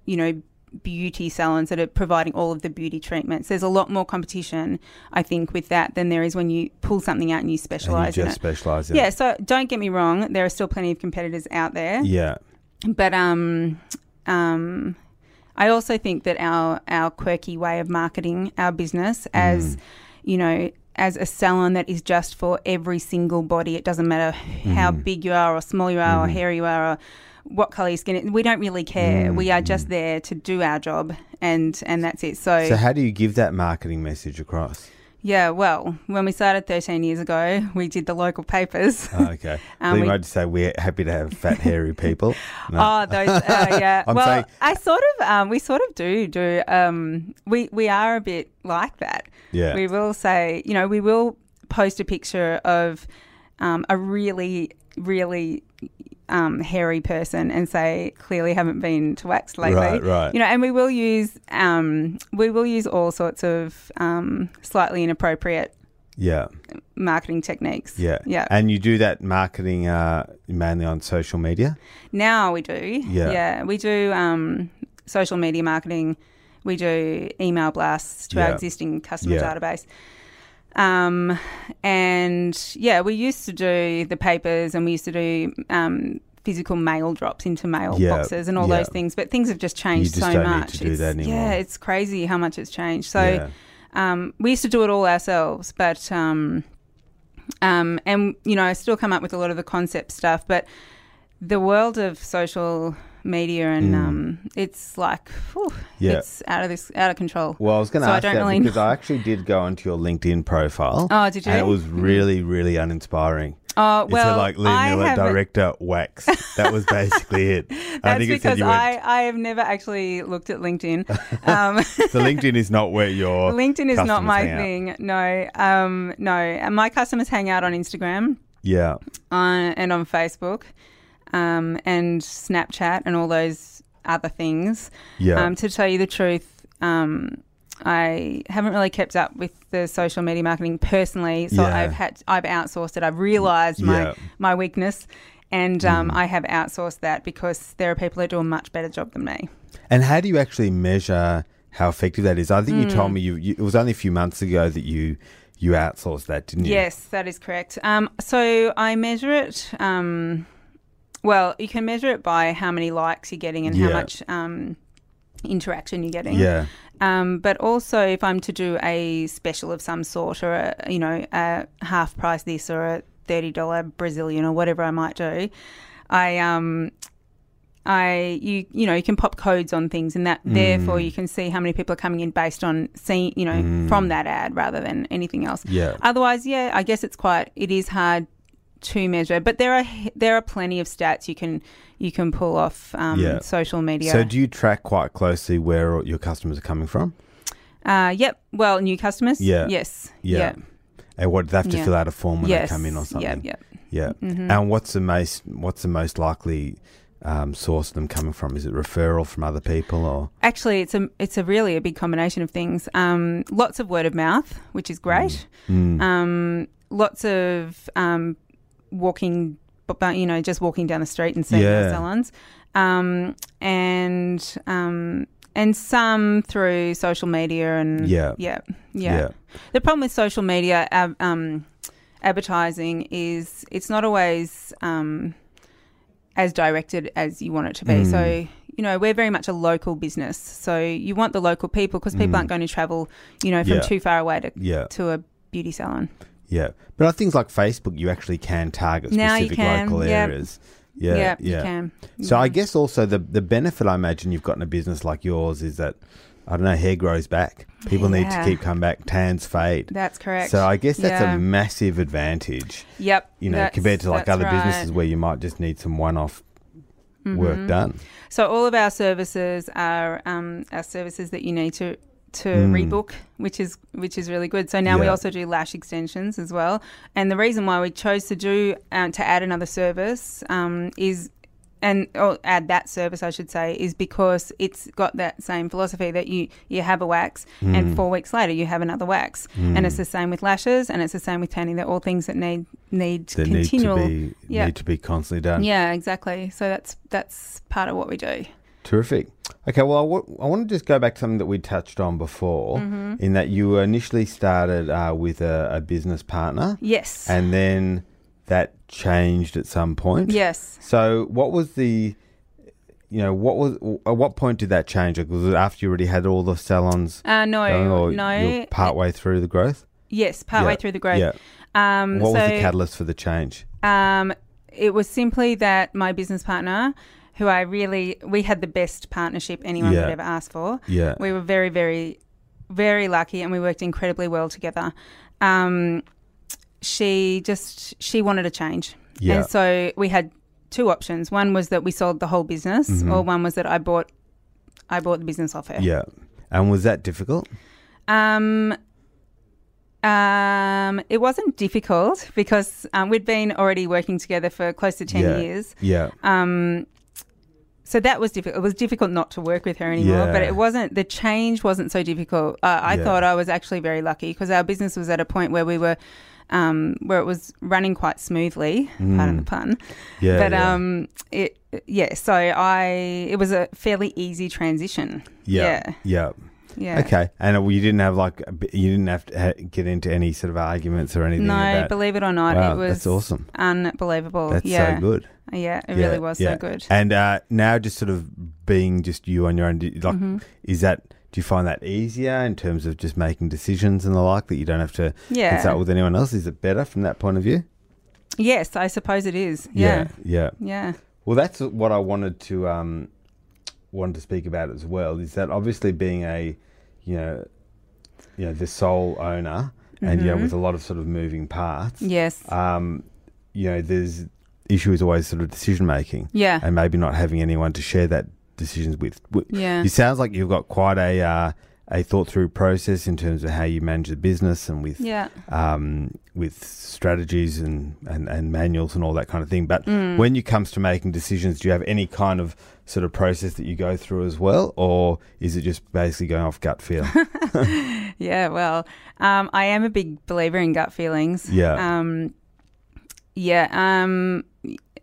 S3: you know, beauty salons that are providing all of the beauty treatments. There's a lot more competition, I think, with that than there is when you pull something out and you
S1: and you
S3: specialize in
S1: just
S3: it.
S1: specialize in
S3: Yeah,
S1: it.
S3: so don't get me wrong, there are still plenty of competitors out there
S1: Yeah.
S3: but um, um, I also think that our our quirky way of marketing our business mm. as you know as a salon that is just for every single body. It doesn't matter how mm-hmm. big you are or small you are or mm-hmm. hairy you are or what color your skin. Is. We don't really care. Mm, we are just mm. there to do our job and and that's it. So,
S1: So how do you give that marketing message across?
S3: Yeah, well, when we started 13 years ago, we did the local papers. [LAUGHS]
S1: Oh, okay. [LAUGHS]
S3: Um, we-
S1: might say we're happy to have fat, hairy people. No. [LAUGHS]
S3: Oh, those, uh, yeah. Well,
S1: saying-
S3: I sort of, um, we sort of do do. Um, we we are a bit like that.
S1: Yeah.
S3: We will say, you know, we will post a picture of um, a really, really um, hairy person and say clearly haven't been to wax lately.
S1: Right, right.
S3: You know, and we will use um, we will use all sorts of um, slightly inappropriate
S1: yeah.
S3: marketing techniques.
S1: Yeah.
S3: Yeah.
S1: And you do that marketing uh, mainly on social media?
S3: Now we do.
S1: Yeah.
S3: Yeah. We do um, social media marketing. We do email blasts to
S1: Yeah.
S3: our existing customer
S1: Yeah.
S3: database. Um, and yeah, we used to do the papers and we used to do um, physical mail drops into mail
S1: Yeah.
S3: boxes and all
S1: Yeah.
S3: those things. But things have just changed
S1: just
S3: so much.
S1: to do that
S3: It's- Yeah, it's crazy how much it's changed. So
S1: yeah.
S3: um, we used to do it all ourselves, but um, um, and you know, I still come up with a lot of the concept stuff, but the world of social media and um, it's like, whew,
S1: Mm. Yeah.
S3: it's out of this, out of control.
S1: Well, I was going to
S3: So I
S1: ask
S3: don't
S1: that
S3: really
S1: because
S3: know.
S1: I actually did go onto your LinkedIn profile.
S3: Oh, did you?
S1: And it was really, really uninspiring.
S3: Oh
S1: It
S3: well,
S1: like Lee
S3: I
S1: Miller, director, wax. That was basically it. [LAUGHS] I
S3: That's
S1: think it said
S3: because
S1: you
S3: I. I have never actually looked at LinkedIn. [LAUGHS] Um,
S1: So LinkedIn is not where your [LAUGHS]
S3: LinkedIn is not my
S1: out.
S3: thing. No, um, no. And my customers hang out on Instagram.
S1: Yeah,
S3: on and on Facebook, um, and Snapchat and all those other things.
S1: yeah,
S3: Um, to tell you the truth, um, I haven't really kept up with the social media marketing personally, so
S1: Yeah.
S3: I've had I've outsourced it. I've realised
S1: Yeah.
S3: my my weakness, and um,
S1: Mm.
S3: I have outsourced that because there are people that do a much better job than me.
S1: And how do you actually measure how effective that is? I think you
S3: Hmm.
S1: told me you, you. It was only a few months ago that you you outsourced that, didn't you?
S3: Yes, that is correct. Um, so I measure it. Um, well, you can measure it by how many likes you're getting and
S1: Yeah.
S3: how much um, interaction you're getting.
S1: Yeah.
S3: Um, but also, if I'm to do a special of some sort, or a you know a half price this or a thirty dollar Brazilian or whatever I might do, I um. I you you know you can pop codes on things and that therefore
S1: Mm.
S3: you can see how many people are coming in based on seeing you know from that ad rather than anything else.
S1: Yeah.
S3: Otherwise, yeah, I guess it's quite it is hard to measure, but there are there are plenty of stats you can you can pull off um,
S1: Yeah.
S3: social media.
S1: So do you track quite closely where your customers are coming from?
S3: uh, yep. Well, new customers.
S1: Yeah.
S3: Yes.
S1: Yeah.
S3: Yeah.
S1: And what they have to
S3: Yeah.
S1: fill out a form when
S3: yes.
S1: they come in or something?
S3: Yep. Yep.
S1: Yeah.
S3: Mm-hmm.
S1: And what's the most what's the most likely um, source of them coming from? Is it referral from other people or?
S3: Actually, it's a it's a really a big combination of things. Um, lots of word of mouth, which is great.
S1: Mm.
S3: Um, lots of um, walking, but you know, just walking down the street and seeing
S1: Yeah.
S3: the salons, um, and um, and some through social media and
S1: Yeah.
S3: yeah, yeah.
S1: Yeah.
S3: The problem with social media ab- um, advertising is it's not always um, as directed as you want it to be.
S1: Mm.
S3: So, you know, we're very much a local business. So you want the local people because people
S1: Mm.
S3: aren't going to travel, you know, from
S1: Yeah.
S3: too far away to,
S1: Yeah.
S3: to a beauty salon.
S1: Yeah. But on things like Facebook, you actually can target
S3: Now
S1: specific
S3: can,
S1: local
S3: yep.
S1: areas. Yeah.
S3: yeah,
S1: Yeah.
S3: you can.
S1: So I guess also the the benefit I imagine you've got in a business like yours is that I don't know hair grows back. People need to keep coming back. Tans fade.
S3: That's correct.
S1: So I guess that's
S3: Yeah.
S1: a massive advantage.
S3: Yep.
S1: You know, compared to like other
S3: right. Mm-hmm.
S1: businesses where you might just need some one-off work done.
S3: So all of our services are um, are services that you need to to
S1: Mm.
S3: rebook, which is which is really good. So now we also do lash extensions as well. And the reason why we chose to do um, to add another service um, is. And or add that service, I should say, is because it's got that same philosophy that you you have a wax,
S1: Mm.
S3: and four weeks later you have another wax, and it's the same with lashes, and it's the same with tanning. They're all things that need need
S1: That need to
S3: continual.
S1: be
S3: yeah.
S1: need to be constantly done.
S3: yeah, exactly. So that's that's part of what we do.
S1: Terrific. Okay, well, I want to just go back to something that we touched on before,
S3: Mm-hmm.
S1: in that you initially started uh, with a, a business partner,
S3: Yes.
S1: and then that changed at some point.
S3: yes.
S1: So, what was the, you know, what was at what point did that change? Like, was it after you already had all the salons
S3: Uh, no,
S1: going, or
S3: no.
S1: you're partway through the growth?
S3: yes, partway
S1: Yeah,
S3: through the growth.
S1: Yeah.
S3: Um,
S1: What
S3: so,
S1: was the catalyst for the change?
S3: Um, it was simply that my business partner, who I really, we had the best partnership anyone
S1: Yeah.
S3: could ever ask for.
S1: Yeah.
S3: We were very, very, very lucky, and we worked incredibly well together. Um, she just she wanted a change,
S1: Yeah.
S3: and so we had two options. One was that we sold the whole business,
S1: Mm-hmm.
S3: or one was that I bought I bought the business off her.
S1: Yeah. And was that difficult?
S3: Um, um, it wasn't difficult because um, we'd been already working together for close to ten
S1: yeah.
S3: years.
S1: Yeah.
S3: Um, so that was difficult. It was difficult not to work with her anymore, but it wasn't. The change wasn't so difficult. Uh, I
S1: Yeah.
S3: thought I was actually very lucky because our business was at a point where we were, um, where it was running quite smoothly. Pardon the pun.
S1: Mm. Yeah.
S3: but
S1: yeah.
S3: um, it yeah. So I it was a fairly easy transition.
S1: yeah.
S3: yeah.
S1: Yeah.
S3: Yeah.
S1: Okay. And you didn't have like you didn't have to get into any sort of arguments or anything.
S3: No,
S1: about,
S3: believe it or not,
S1: Wow,
S3: it was
S1: that's awesome.
S3: unbelievable.
S1: That's
S3: yeah.
S1: so good.
S3: Yeah, it
S1: Yeah,
S3: really was
S1: yeah.
S3: so good.
S1: And uh, now, just sort of being just you on your own, do, like,
S3: mm-hmm.
S1: is that? Do you find that easier in terms of just making decisions and the like that you don't have to
S3: Yeah.
S1: consult with anyone else? Is it better from that point of view?
S3: Yes, I suppose it is. Yeah.
S1: Yeah.
S3: Yeah.
S1: Well, that's what I wanted to um, wanted to speak about as well. Is that obviously being a, you know, you know the sole owner, and you know with a lot of sort of moving parts.
S3: Mm-hmm. Yes.
S1: Um, you know, there's issue is always sort of decision making,
S3: yeah.
S1: and maybe not having anyone to share that decisions with.
S3: Yeah.
S1: It sounds like you've got quite a uh, a thought through process in terms of how you manage the business and with
S3: Yeah.
S1: um, with strategies and, and, and manuals and all that kind of thing. But
S3: Mm.
S1: when it comes to making decisions, do you have any kind of sort of process that you go through as well, or is it just basically going off gut feel? [LAUGHS]
S3: Yeah. Well, um, I am a big believer in gut feelings.
S1: Yeah.
S3: Um, yeah. Um,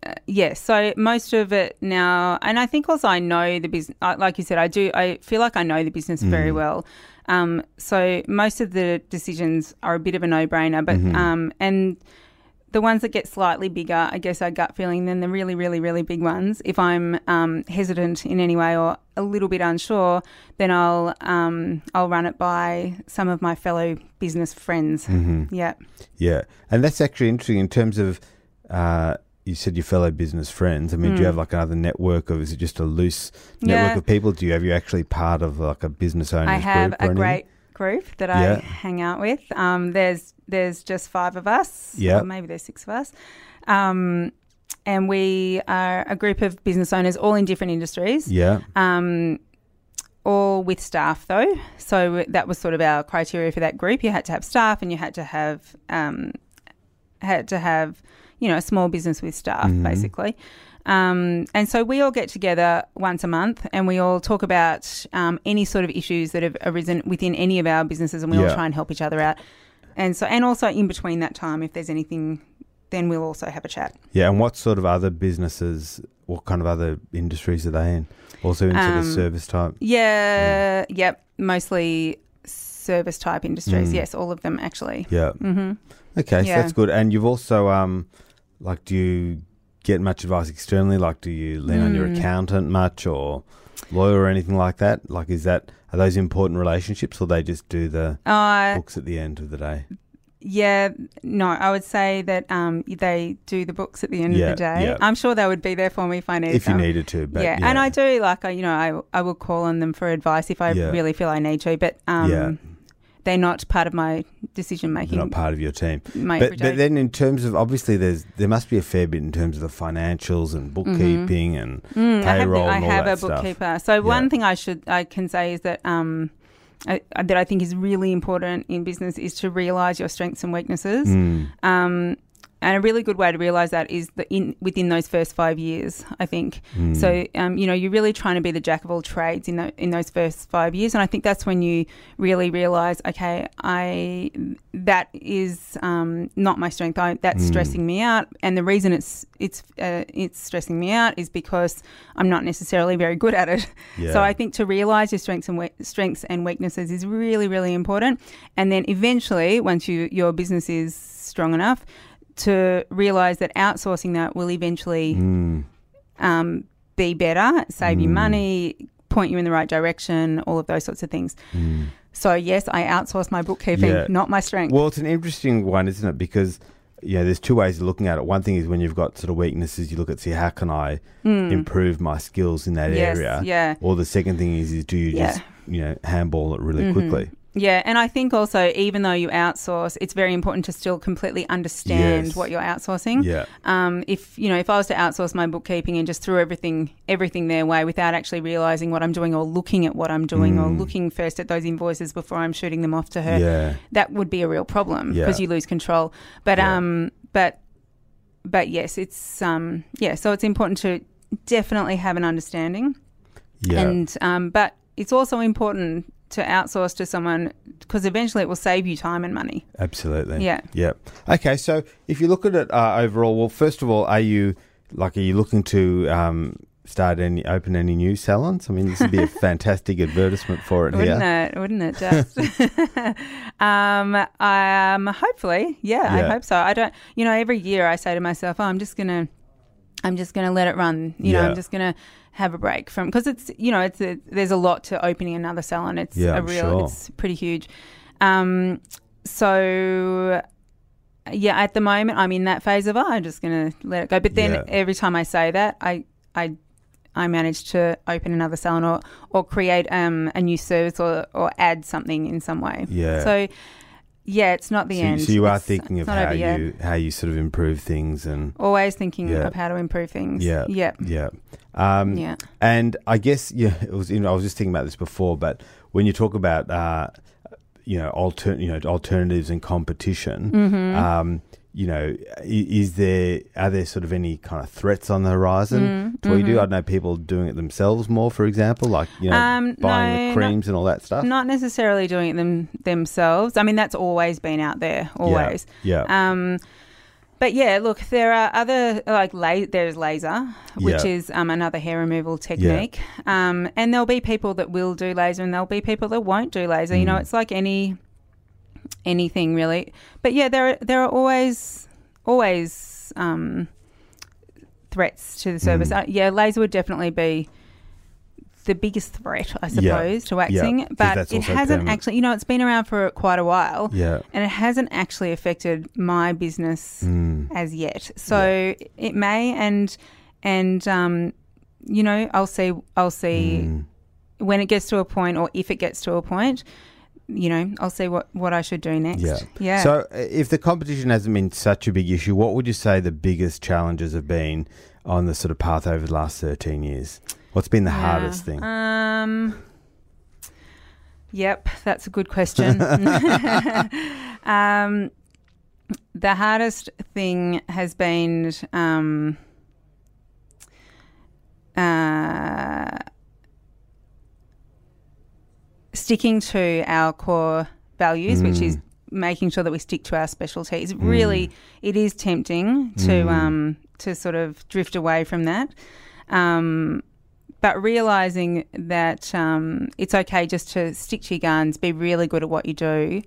S3: uh, yeah. So most of it now, and I think also I know the business. Like you said, I do. I feel like I know the business very well. Um, so most of the decisions are a bit of a no-brainer, but um, and the ones that get slightly bigger, I guess, are gut feeling than the really, really, really big ones. If I'm um, hesitant in any way or a little bit unsure, then I'll um, I'll run it by some of my fellow business friends.
S1: Mm-hmm.
S3: Yeah,
S1: yeah, and that's actually interesting in terms of. Uh, you said your fellow business friends. I mean, do you have like another network, or is it just a loose network.
S3: Yeah.
S1: of people? Do you have you actually part of like a business owners
S3: I have a
S1: anything?
S3: great group that
S1: Yeah.
S3: I hang out with. Um, there's there's just five of us.
S1: Yeah.
S3: maybe there's six of us. Um, and we are a group of business owners, all in different industries.
S1: Yeah,
S3: um, all with staff though. So that was sort of our criteria for that group. You had to have staff, and you had to have um, had to have you know a small business with staff
S1: Mm-hmm.
S3: basically. Um, and so we all get together once a month, and we all talk about um, any sort of issues that have arisen within any of our businesses, and we
S1: Yeah.
S3: all try and help each other out. And so, and also in between that time, if there's anything, then we'll also have a chat.
S1: yeah. And what sort of other businesses? What kind of other industries are they in? Also in sort of
S3: Um,
S1: service type.
S3: Yeah, yep, mostly service type industries.
S1: Mm.
S3: Yes, all of them actually.
S1: Yeah.
S3: hmm
S1: Okay, so that's good. And you've also, um, like, do you get much advice externally? Like, do you lean on your
S3: Mm.
S1: accountant much, or lawyer, or anything like that? Like, is that are those important relationships, or they just do the
S3: Uh,
S1: books at the end of the day?
S3: yeah, no, I would say that um, they do the books at the end
S1: Yeah,
S3: of the day.
S1: yeah.
S3: I'm sure they would be there for me if I need
S1: If you
S3: them.
S1: needed to, but
S3: yeah.
S1: yeah,
S3: and I do like I, you know I I will call on them for advice if I really feel I need to, but um,
S1: Yeah.
S3: They're not part of my decision
S1: they're
S3: making.
S1: not part of your team.
S3: My
S1: But, but then, in terms of obviously, there's there must be a fair bit in terms of the financials and bookkeeping and
S3: Mm, I have, the,
S1: payroll
S3: I have a
S1: stuff.
S3: bookkeeper. So
S1: Yeah.
S3: one thing I should I can say is that um, I, that I think is really important in business is to realize your strengths and weaknesses.
S1: Mm.
S3: Um, and a really good way to realize that is the in within those first five years. I think
S1: Mm.
S3: so. Um, you know, you're really trying to be the jack of all trades in the, in those first five years, and I think that's when you really realize, okay, I that is um, not my strength. I, that's
S1: Mm.
S3: stressing me out, and the reason it's it's uh, it's stressing me out is because I'm not necessarily very good at it. [LAUGHS]
S1: Yeah.
S3: So I think to realize your strengths and we- strengths and weaknesses is really really important, and then eventually, once you your business is strong enough, to realize that outsourcing that will eventually
S1: Mm.
S3: um, be better, save you
S1: Mm.
S3: money, point you in the right direction, all of those sorts of things.
S1: Mm.
S3: So yes, I outsource my bookkeeping,
S1: Yeah.
S3: not my strength.
S1: Well, it's an interesting one, isn't it? Because yeah, there's two ways of looking at it. One thing is when you've got sort of weaknesses, you look at see how can I improve my skills in that.
S3: Yes,
S1: area.
S3: yeah.
S1: Or the second thing is, is do you
S3: Yeah.
S1: just you know handball it really
S3: Mhm.
S1: quickly?
S3: Yeah, and I think also, even though you outsource, it's very important to still completely understand
S1: Yes.
S3: what you're outsourcing.
S1: Yeah.
S3: Um, if you know, if I was to outsource my bookkeeping and just threw everything everything their way without actually realizing what I'm doing or looking at what I'm doing or looking first at those invoices before I'm shooting them off to her,
S1: Mm. Yeah.
S3: that would be a real problem
S1: Yeah.
S3: because you lose control. But
S1: Yeah.
S3: um, but but yes, it's um, yeah. So it's important to definitely have an understanding.
S1: Yeah.
S3: And um, but it's also important to outsource to someone because eventually it will save you time and money.
S1: Absolutely.
S3: Yeah.
S1: Yeah. Okay. So if you look at it uh, overall, well, first of all, are you like are you looking to um, start any open any new salons? I mean, this would be a [LAUGHS] fantastic advertisement for it
S3: Wouldn't
S1: here.
S3: it? Wouldn't it? Just [LAUGHS] um, um, hopefully, yeah, I hope so. I don't, you know, every year I say to myself, oh, I'm just gonna, I'm just gonna let it run. You know, I'm just gonna have a break from because it's, you know, it's a, there's a lot to opening another salon. It's
S1: Yeah,
S3: a real,
S1: sure.
S3: it's pretty huge. Um, so yeah, at the moment I'm in that phase of oh, I'm just gonna let it go. But then
S1: Yeah.
S3: every time I say that, I I I manage to open another salon or or create um a new service or or add something in some way.
S1: Yeah.
S3: So yeah, it's not the
S1: So,
S3: end.
S1: so you are
S3: It's-
S1: thinking of how
S3: over yet.
S1: you how you sort of improve things and
S3: always thinking
S1: Yeah.
S3: of how to improve things.
S1: Yeah.
S3: Yeah.
S1: yeah. Um,
S3: Yeah.
S1: And I guess [LAUGHS] yeah, it was. You know, I was just thinking about this before, but when you talk about uh, you know alter, you know alternatives and competition,
S3: Mm-hmm.
S1: um, you know, is there are there sort of any kind of threats on the horizon
S3: Mm-hmm.
S1: to what you do? I know people doing it themselves more, for example, like you know
S3: Um,
S1: buying
S3: no,
S1: the
S3: not-
S1: creams and all that stuff.
S3: Not necessarily doing it them themselves. I mean, that's always been out there, always.
S1: Yeah.
S3: Um, but yeah, look, there are other like la- there's laser, which
S1: Yeah.
S3: is um, another hair removal technique, um, and there'll be people that will do laser, and there'll be people that won't do laser. You know,
S1: Mm.
S3: it's like any anything really. But yeah, there are, there are always always um, threats to the service.
S1: Mm.
S3: Uh, yeah, laser would definitely be the biggest threat, I suppose, to waxing.
S1: 'cause
S3: but it hasn't
S1: permanent.
S3: actually. You know, it's been around for quite a while
S1: yeah.
S3: and it hasn't actually affected my business
S1: Mm.
S3: as yet. So it may, and and um, you know, I'll see. I'll see
S1: Mm.
S3: when it gets to a point, or if it gets to a point. You know, I'll see what what I should do next.
S1: Yeah.
S3: yeah.
S1: So, uh, if the competition hasn't been such a big issue, what would you say the biggest challenges have been on the sort of path over the last 13 years? What's been the
S3: Yeah.
S1: hardest thing?
S3: Um. Yep, that's a good question. [LAUGHS] [LAUGHS] um, the hardest thing has been um, uh, sticking to our core values, which is making sure that we stick to our specialties. Really, it is tempting to um, to sort of drift away from that. Um, but realizing that um, it's okay just to stick to your guns, be really good at what you do,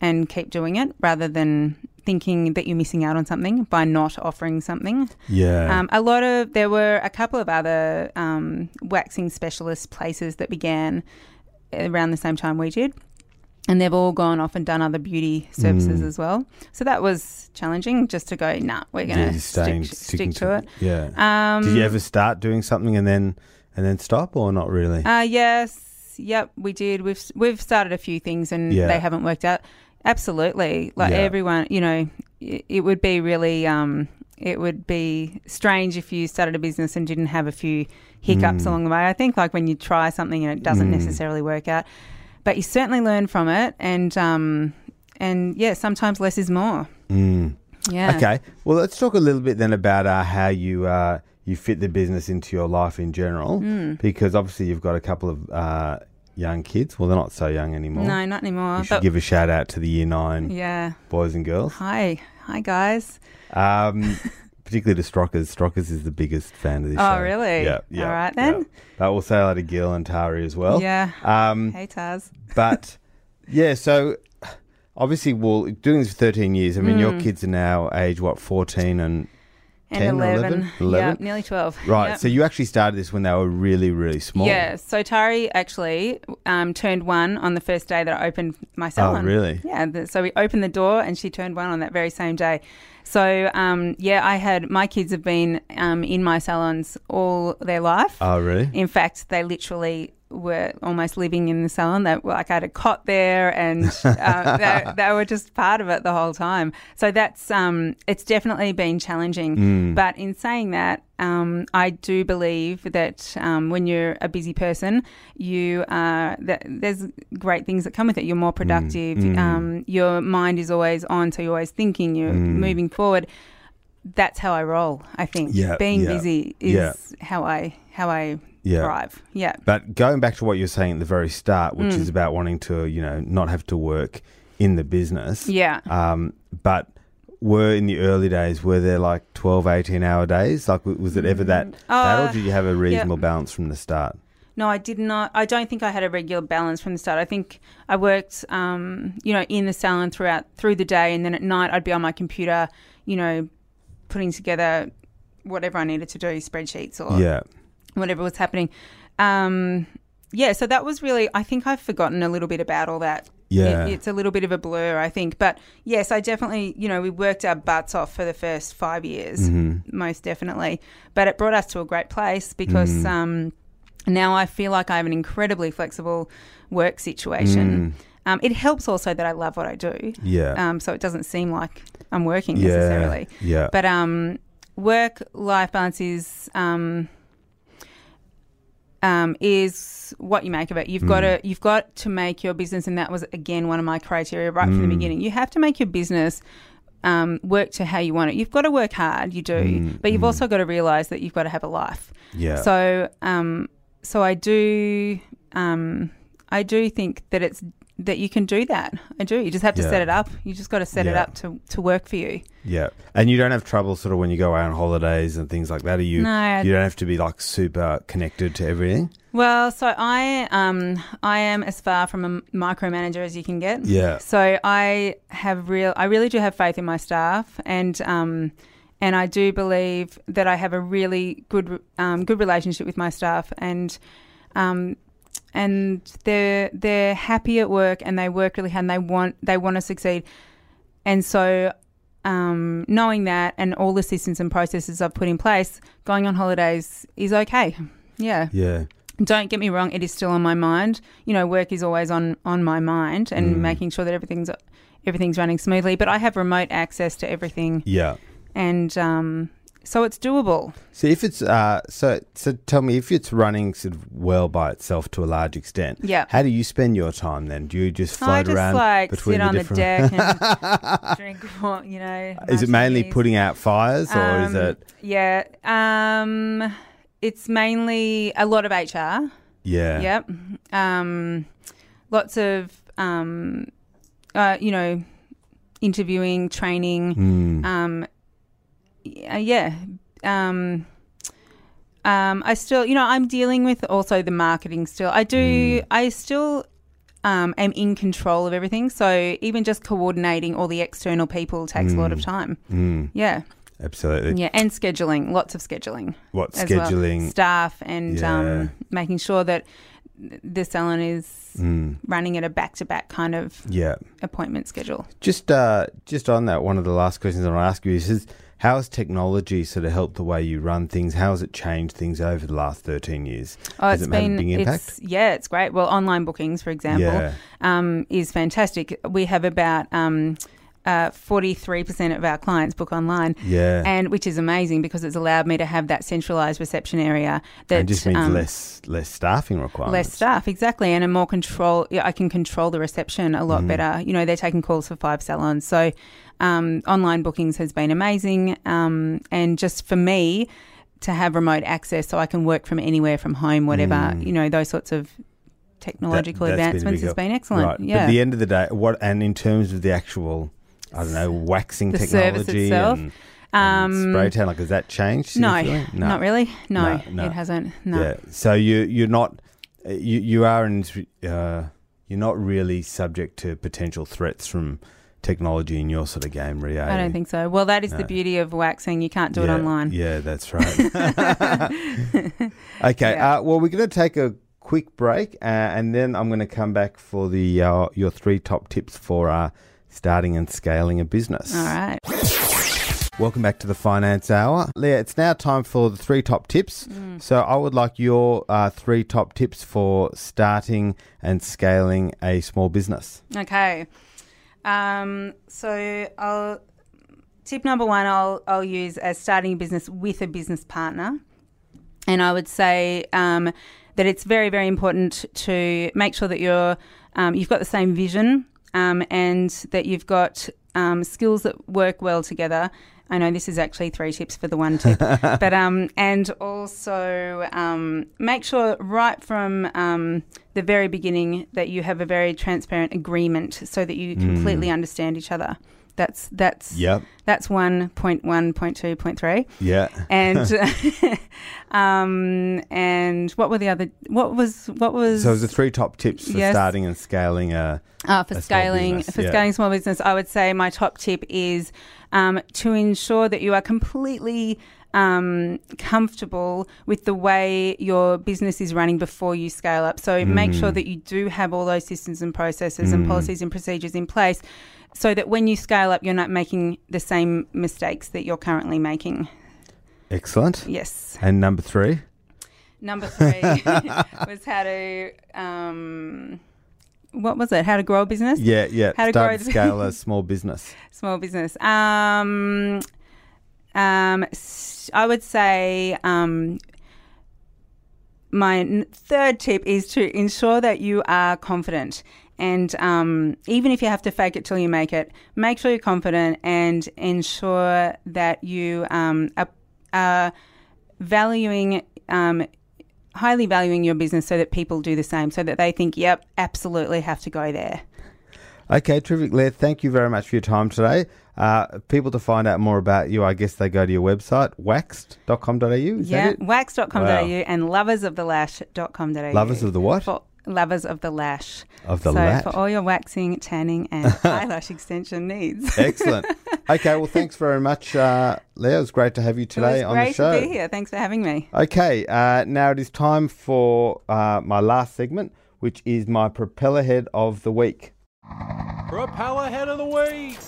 S3: and keep doing it rather than thinking that you're missing out on something by not offering something.
S1: yeah.
S3: Um, a lot of there were a couple of other um, waxing specialist places that began around the same time we did. And they've all gone off and done other beauty services
S1: Mm.
S3: as well. So that was challenging just to go, nah, we're going to stick, stick to it.
S1: Yeah.
S3: Um,
S1: Did you ever start doing something and then and then stop, or not really?
S3: Uh, yes, yep, we did. We've we've started a few things and
S1: Yeah.
S3: they haven't worked out. Absolutely, like
S1: Yeah.
S3: everyone, you know, it, it would be really, um, it would be strange if you started a business and didn't have a few hiccups
S1: Mm.
S3: along the way. I think like when you try something and it doesn't
S1: Mm.
S3: necessarily work out, but you certainly learn from it, and um, and yeah, sometimes less is more.
S1: Mm.
S3: Yeah.
S1: Okay. Well, let's talk a little bit then about uh, how you uh, you fit the business into your life in general,
S3: Mm.
S1: because obviously you've got a couple of uh, young kids. Well, they're not so young anymore.
S3: No, not anymore.
S1: You should
S3: But
S1: give a shout out to the year nine
S3: yeah.
S1: boys and girls,
S3: Hi, hi guys.
S1: um, [LAUGHS] particularly to Strockers. Strockers is the biggest fan of this show.
S3: Oh,
S1: show.
S3: really?
S1: Yeah. yeah
S3: All right then.
S1: yeah. But we'll say hello to Gil and Tari as well.
S3: yeah.
S1: Um,
S3: Hey Taz.
S1: but yeah, so obviously, well, doing this for 13 years, I mean, your
S3: Mm.
S1: kids are now age, what, 14 and
S3: And
S1: 10
S3: 11.
S1: 11? 11?
S3: Yeah, nearly 12.
S1: Right.
S3: Yep.
S1: So you actually started this when they were really, really small.
S3: Yeah. So Tari actually um, turned one on the first day that I opened my salon.
S1: Oh, really?
S3: Yeah. The, so we opened the door and she turned one on that very same day. So um, yeah, I had my kids have been um, in my salons all their life.
S1: Oh, really?
S3: In fact, they literally were almost living in the salon. That like I had a cot there, and uh, [LAUGHS] they, they were just part of it the whole time. So that's um, it's definitely been challenging. But in saying that, um, I do believe that um, when you're a busy person, you are that there's great things that come with it. You're more productive. Um, your mind is always on, so you're always thinking. You're moving forward. That's how I roll. I think
S1: Yeah,
S3: being
S1: yeah,
S3: busy is
S1: yeah.
S3: how I how I
S1: Yeah.
S3: thrive. Yeah.
S1: But going back to what you were saying at the very start, which
S3: Mm.
S1: is about wanting to, you know, not have to work in the business.
S3: Yeah.
S1: Um, but were in the early days, were there like 12, 18 hour days? Like, was it ever that, that
S3: Uh,
S1: or did you have a reasonable balance from the start?
S3: No, I did not. I don't think I had a regular balance from the start. I think I worked, um, you know, in the salon throughout through the day, and then at night I'd be on my computer, you know, putting together whatever I needed to do, spreadsheets or
S1: yeah.
S3: Whatever was happening. Um, yeah, so that was really. I think I've forgotten a little bit about all that.
S1: Yeah.
S3: It- it's a little bit of a blur, I think. But yes, I definitely, you know, we worked our butts off for the first five years,
S1: Mm-hmm.
S3: most definitely. But it brought us to a great place because
S1: Mm.
S3: um, now I feel like I have an incredibly flexible work situation. Um, it helps also that I love what I do.
S1: Mm. Yeah.
S3: Um, so it doesn't seem like I'm working
S1: yeah.
S3: necessarily.
S1: Yeah.
S3: But um, work life balance is um, um, is what you make of it. You've got
S1: Mm.
S3: to you've got to make your business, and that was again one of my criteria right
S1: Mm.
S3: from the beginning. You have to make your business. Um, work to how you want it. You've got to work hard, you do,
S1: Mm,
S3: but you've also got to realize that you've got to have a life.
S1: yeah.
S3: So, um, so I do, um, I do think that it's that you can do that. I do. You just have to
S1: Yeah.
S3: set it up. You just got to set it up to, to work for you.
S1: yeah. And you don't have trouble sort of when you go out on holidays and things like that. Are you,
S3: No,
S1: you don't have to be like super connected to everything.
S3: Well, so I um I am as far from a micromanager as you can get.
S1: Yeah.
S3: So I have real I really do have faith in my staff and um and I do believe that I have a really good um, good relationship with my staff and um and they're they're happy at work and they work really hard and they want they want to succeed. And so um, knowing that and all the systems and processes I've put in place, going on holidays is okay. Yeah.
S1: Yeah.
S3: Don't get me wrong, it is still on my mind. You know, work is always on on my mind and
S1: Mm.
S3: making sure that everything's everything's running smoothly. But I have remote access to everything,
S1: Yeah.
S3: and um, so it's doable.
S1: So if it's uh, so so tell me if it's running sort of well by itself to a large extent.
S3: Yeah.
S1: How do you spend your time then? Do you just float
S3: I just
S1: around
S3: like
S1: between
S3: sit
S1: the
S3: on the
S1: different?
S3: deck and [LAUGHS] drink, you know.
S1: Is it mainly putting out fires or is
S3: Um,
S1: it?
S3: Yeah, um, it's mainly a lot of HR.
S1: Yeah.
S3: Yep. Um, lots of, um, uh, you know, interviewing, training.
S1: Mm.
S3: Um, uh, yeah. Um, um, I still, you know, I'm dealing with also the marketing still. I do, I still um, am in control of everything. So even just coordinating all the external people takes a lot of time.
S1: Mm.
S3: Yeah.
S1: Absolutely.
S3: Yeah. And scheduling, lots of scheduling.
S1: What
S3: as well.
S1: scheduling?
S3: staff and
S1: Yeah.
S3: um, making sure that the salon is
S1: Mm.
S3: running at a back-to-back kind of
S1: Yeah.
S3: appointment schedule.
S1: Just uh, just on that, one of the last questions I want to ask you is, is how has technology sort of helped the way you run things? How has it changed things over the last thirteen years?
S3: Oh,
S1: has
S3: it's
S1: it made
S3: been
S1: a big impact?
S3: it's yeah, it's great. Well, online bookings, for example,
S1: Yeah.
S3: um, is fantastic. We have about um, forty-three percent of our clients book online.
S1: Yeah.
S3: And which is amazing because it's allowed me to have that centralized reception area that
S1: and just means
S3: um,
S1: less less staffing requirements.
S3: less staff exactly and a more control yeah, i can control the reception a
S1: Mm.
S3: lot better you know they're taking calls for five salons so um, online bookings has been amazing um, and just for me to have remote access so i can work from anywhere from home whatever you know those sorts of technological
S1: Mm. That- that's been
S3: advancements has been excellent
S1: Right. But
S3: yeah
S1: at the end of the day, what and in terms of the actual, I don't know, waxing
S3: The
S1: technology and, and
S3: Um,
S1: spray tan, like has that changed?
S3: no,
S1: significantly?
S3: not really no,
S1: No, no.
S3: it hasn't no
S1: Yeah. So you you're not you you are in uh, you're not really subject to potential threats from technology in your sort of game, really.
S3: I don't think so. Well, that is
S1: No.
S3: the beauty of waxing. You can't do it online.
S1: Yeah, that's [LAUGHS] right. [LAUGHS] okay.
S3: Yeah.
S1: Uh, well, we're going to take a quick break, uh, and then I'm going to come back for the uh, your three top tips for uh, starting and scaling a business.
S3: All right.
S1: Welcome back to the Finance Hour. Leah, it's now time for the three top tips. So I would like your uh, three top tips for starting and scaling a small business.
S3: Okay. Um, so I'll tip number one I'll I'll use as starting a business with a business partner. And I would say um, that it's very, very important to make sure that you're um, you've got the same vision um, and that you've got um, skills that work well together. I know this is actually three tips for the one tip, [LAUGHS] but um, and also um, make sure right from um, the very beginning that you have a very transparent agreement so that you completely understand each other. That's that's
S1: Yep.
S3: that's one point one, point two, point three,
S1: Yeah.
S3: and [LAUGHS] [LAUGHS] um, and what were the other? What was what was?
S1: So it was the three top tips for
S3: Yes.
S1: starting and scaling a.
S3: Uh, for
S1: a
S3: scaling for
S1: yeah.
S3: scaling small business, I would say my top tip is um, to ensure that you are completely um, comfortable with the way your business is running before you scale up. So make
S1: Mm.
S3: sure that you do have all those systems and processes and policies and procedures in place, so that when you scale up, you're not making the same mistakes that you're currently making.
S1: Excellent.
S3: Yes.
S1: And number three.
S3: Number three [LAUGHS] was how to. Um, what was it? How to grow a business?
S1: Yeah, yeah.
S3: How to
S1: Start
S3: grow
S1: scale a [LAUGHS] small business.
S3: Small business. Um, um, I would say um, my third tip is to ensure that you are confident. And um, even if you have to fake it till you make it, make sure you're confident and ensure that you um, are, are valuing, um, highly valuing your business so that people do the same, so that they think, yep, absolutely have to go there.
S1: Okay, terrific, Leah. Thank you very much for your time today. Uh, people to find out more about you, I guess they go to your website, waxed.com.au. Is
S3: yeah,
S1: that it?
S3: wax.com.au
S1: Wow.
S3: and loversofthelash.com.au.
S1: Lovers of the what?
S3: For lovers of the lash.
S1: Of the
S3: so
S1: lat.
S3: for all your waxing, tanning, and [LAUGHS] eyelash extension needs.
S1: Excellent. [LAUGHS] Okay, well, thanks very much, uh, Leah. It was great to have you today
S3: it was
S1: on the show.
S3: Great to be here. Thanks for having me.
S1: Okay, uh, now it is time for uh, my last segment, which is my Propellerhead of the week.
S2: Propellerhead of the week.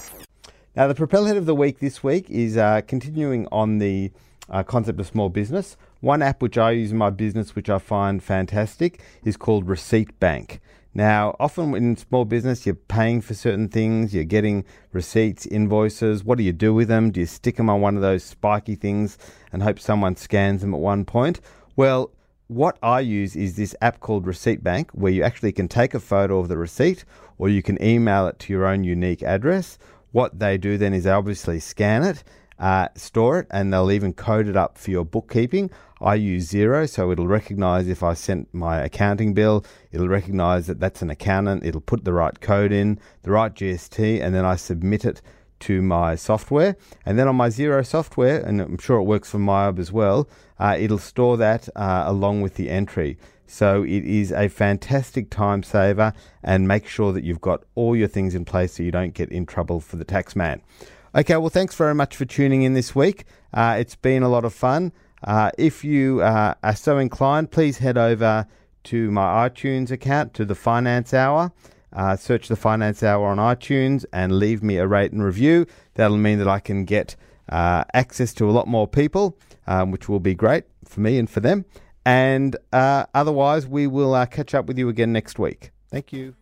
S1: Now, the Propellerhead of the week this week is uh, continuing on the uh, concept of small business. One app which I use in my business, which I find fantastic, is called Receipt Bank. Now, often in small business, you're paying for certain things, you're getting receipts, invoices. What do you do with them? Do you stick them on one of those spiky things and hope someone scans them at one point? Well, what I use is this app called Receipt Bank, where you actually can take a photo of the receipt or you can email it to your own unique address. What they do then is they obviously scan it, uh, store it, and they'll even code it up for your bookkeeping. I use Xero, so it'll recognize if I sent my accounting bill, it'll recognize that that's an accountant, it'll put the right code in, the right GST, and then I submit it to my software. And then on my Xero software, and I'm sure it works for MYOB as well, uh, it'll store that uh, along with the entry. So it is a fantastic time saver and make sure that you've got all your things in place so you don't get in trouble for the tax man. Okay, well, thanks very much for tuning in this week. Uh, it's been a lot of fun. Uh, if you uh, are so inclined, please head over to my iTunes account, to the Finance Hour. Uh, search the Finance Hour on iTunes and leave me a rate and review. That'll mean that I can get uh, access to a lot more people, um, which will be great for me and for them. And uh, otherwise, we will uh, catch up with you again next week. Thank you.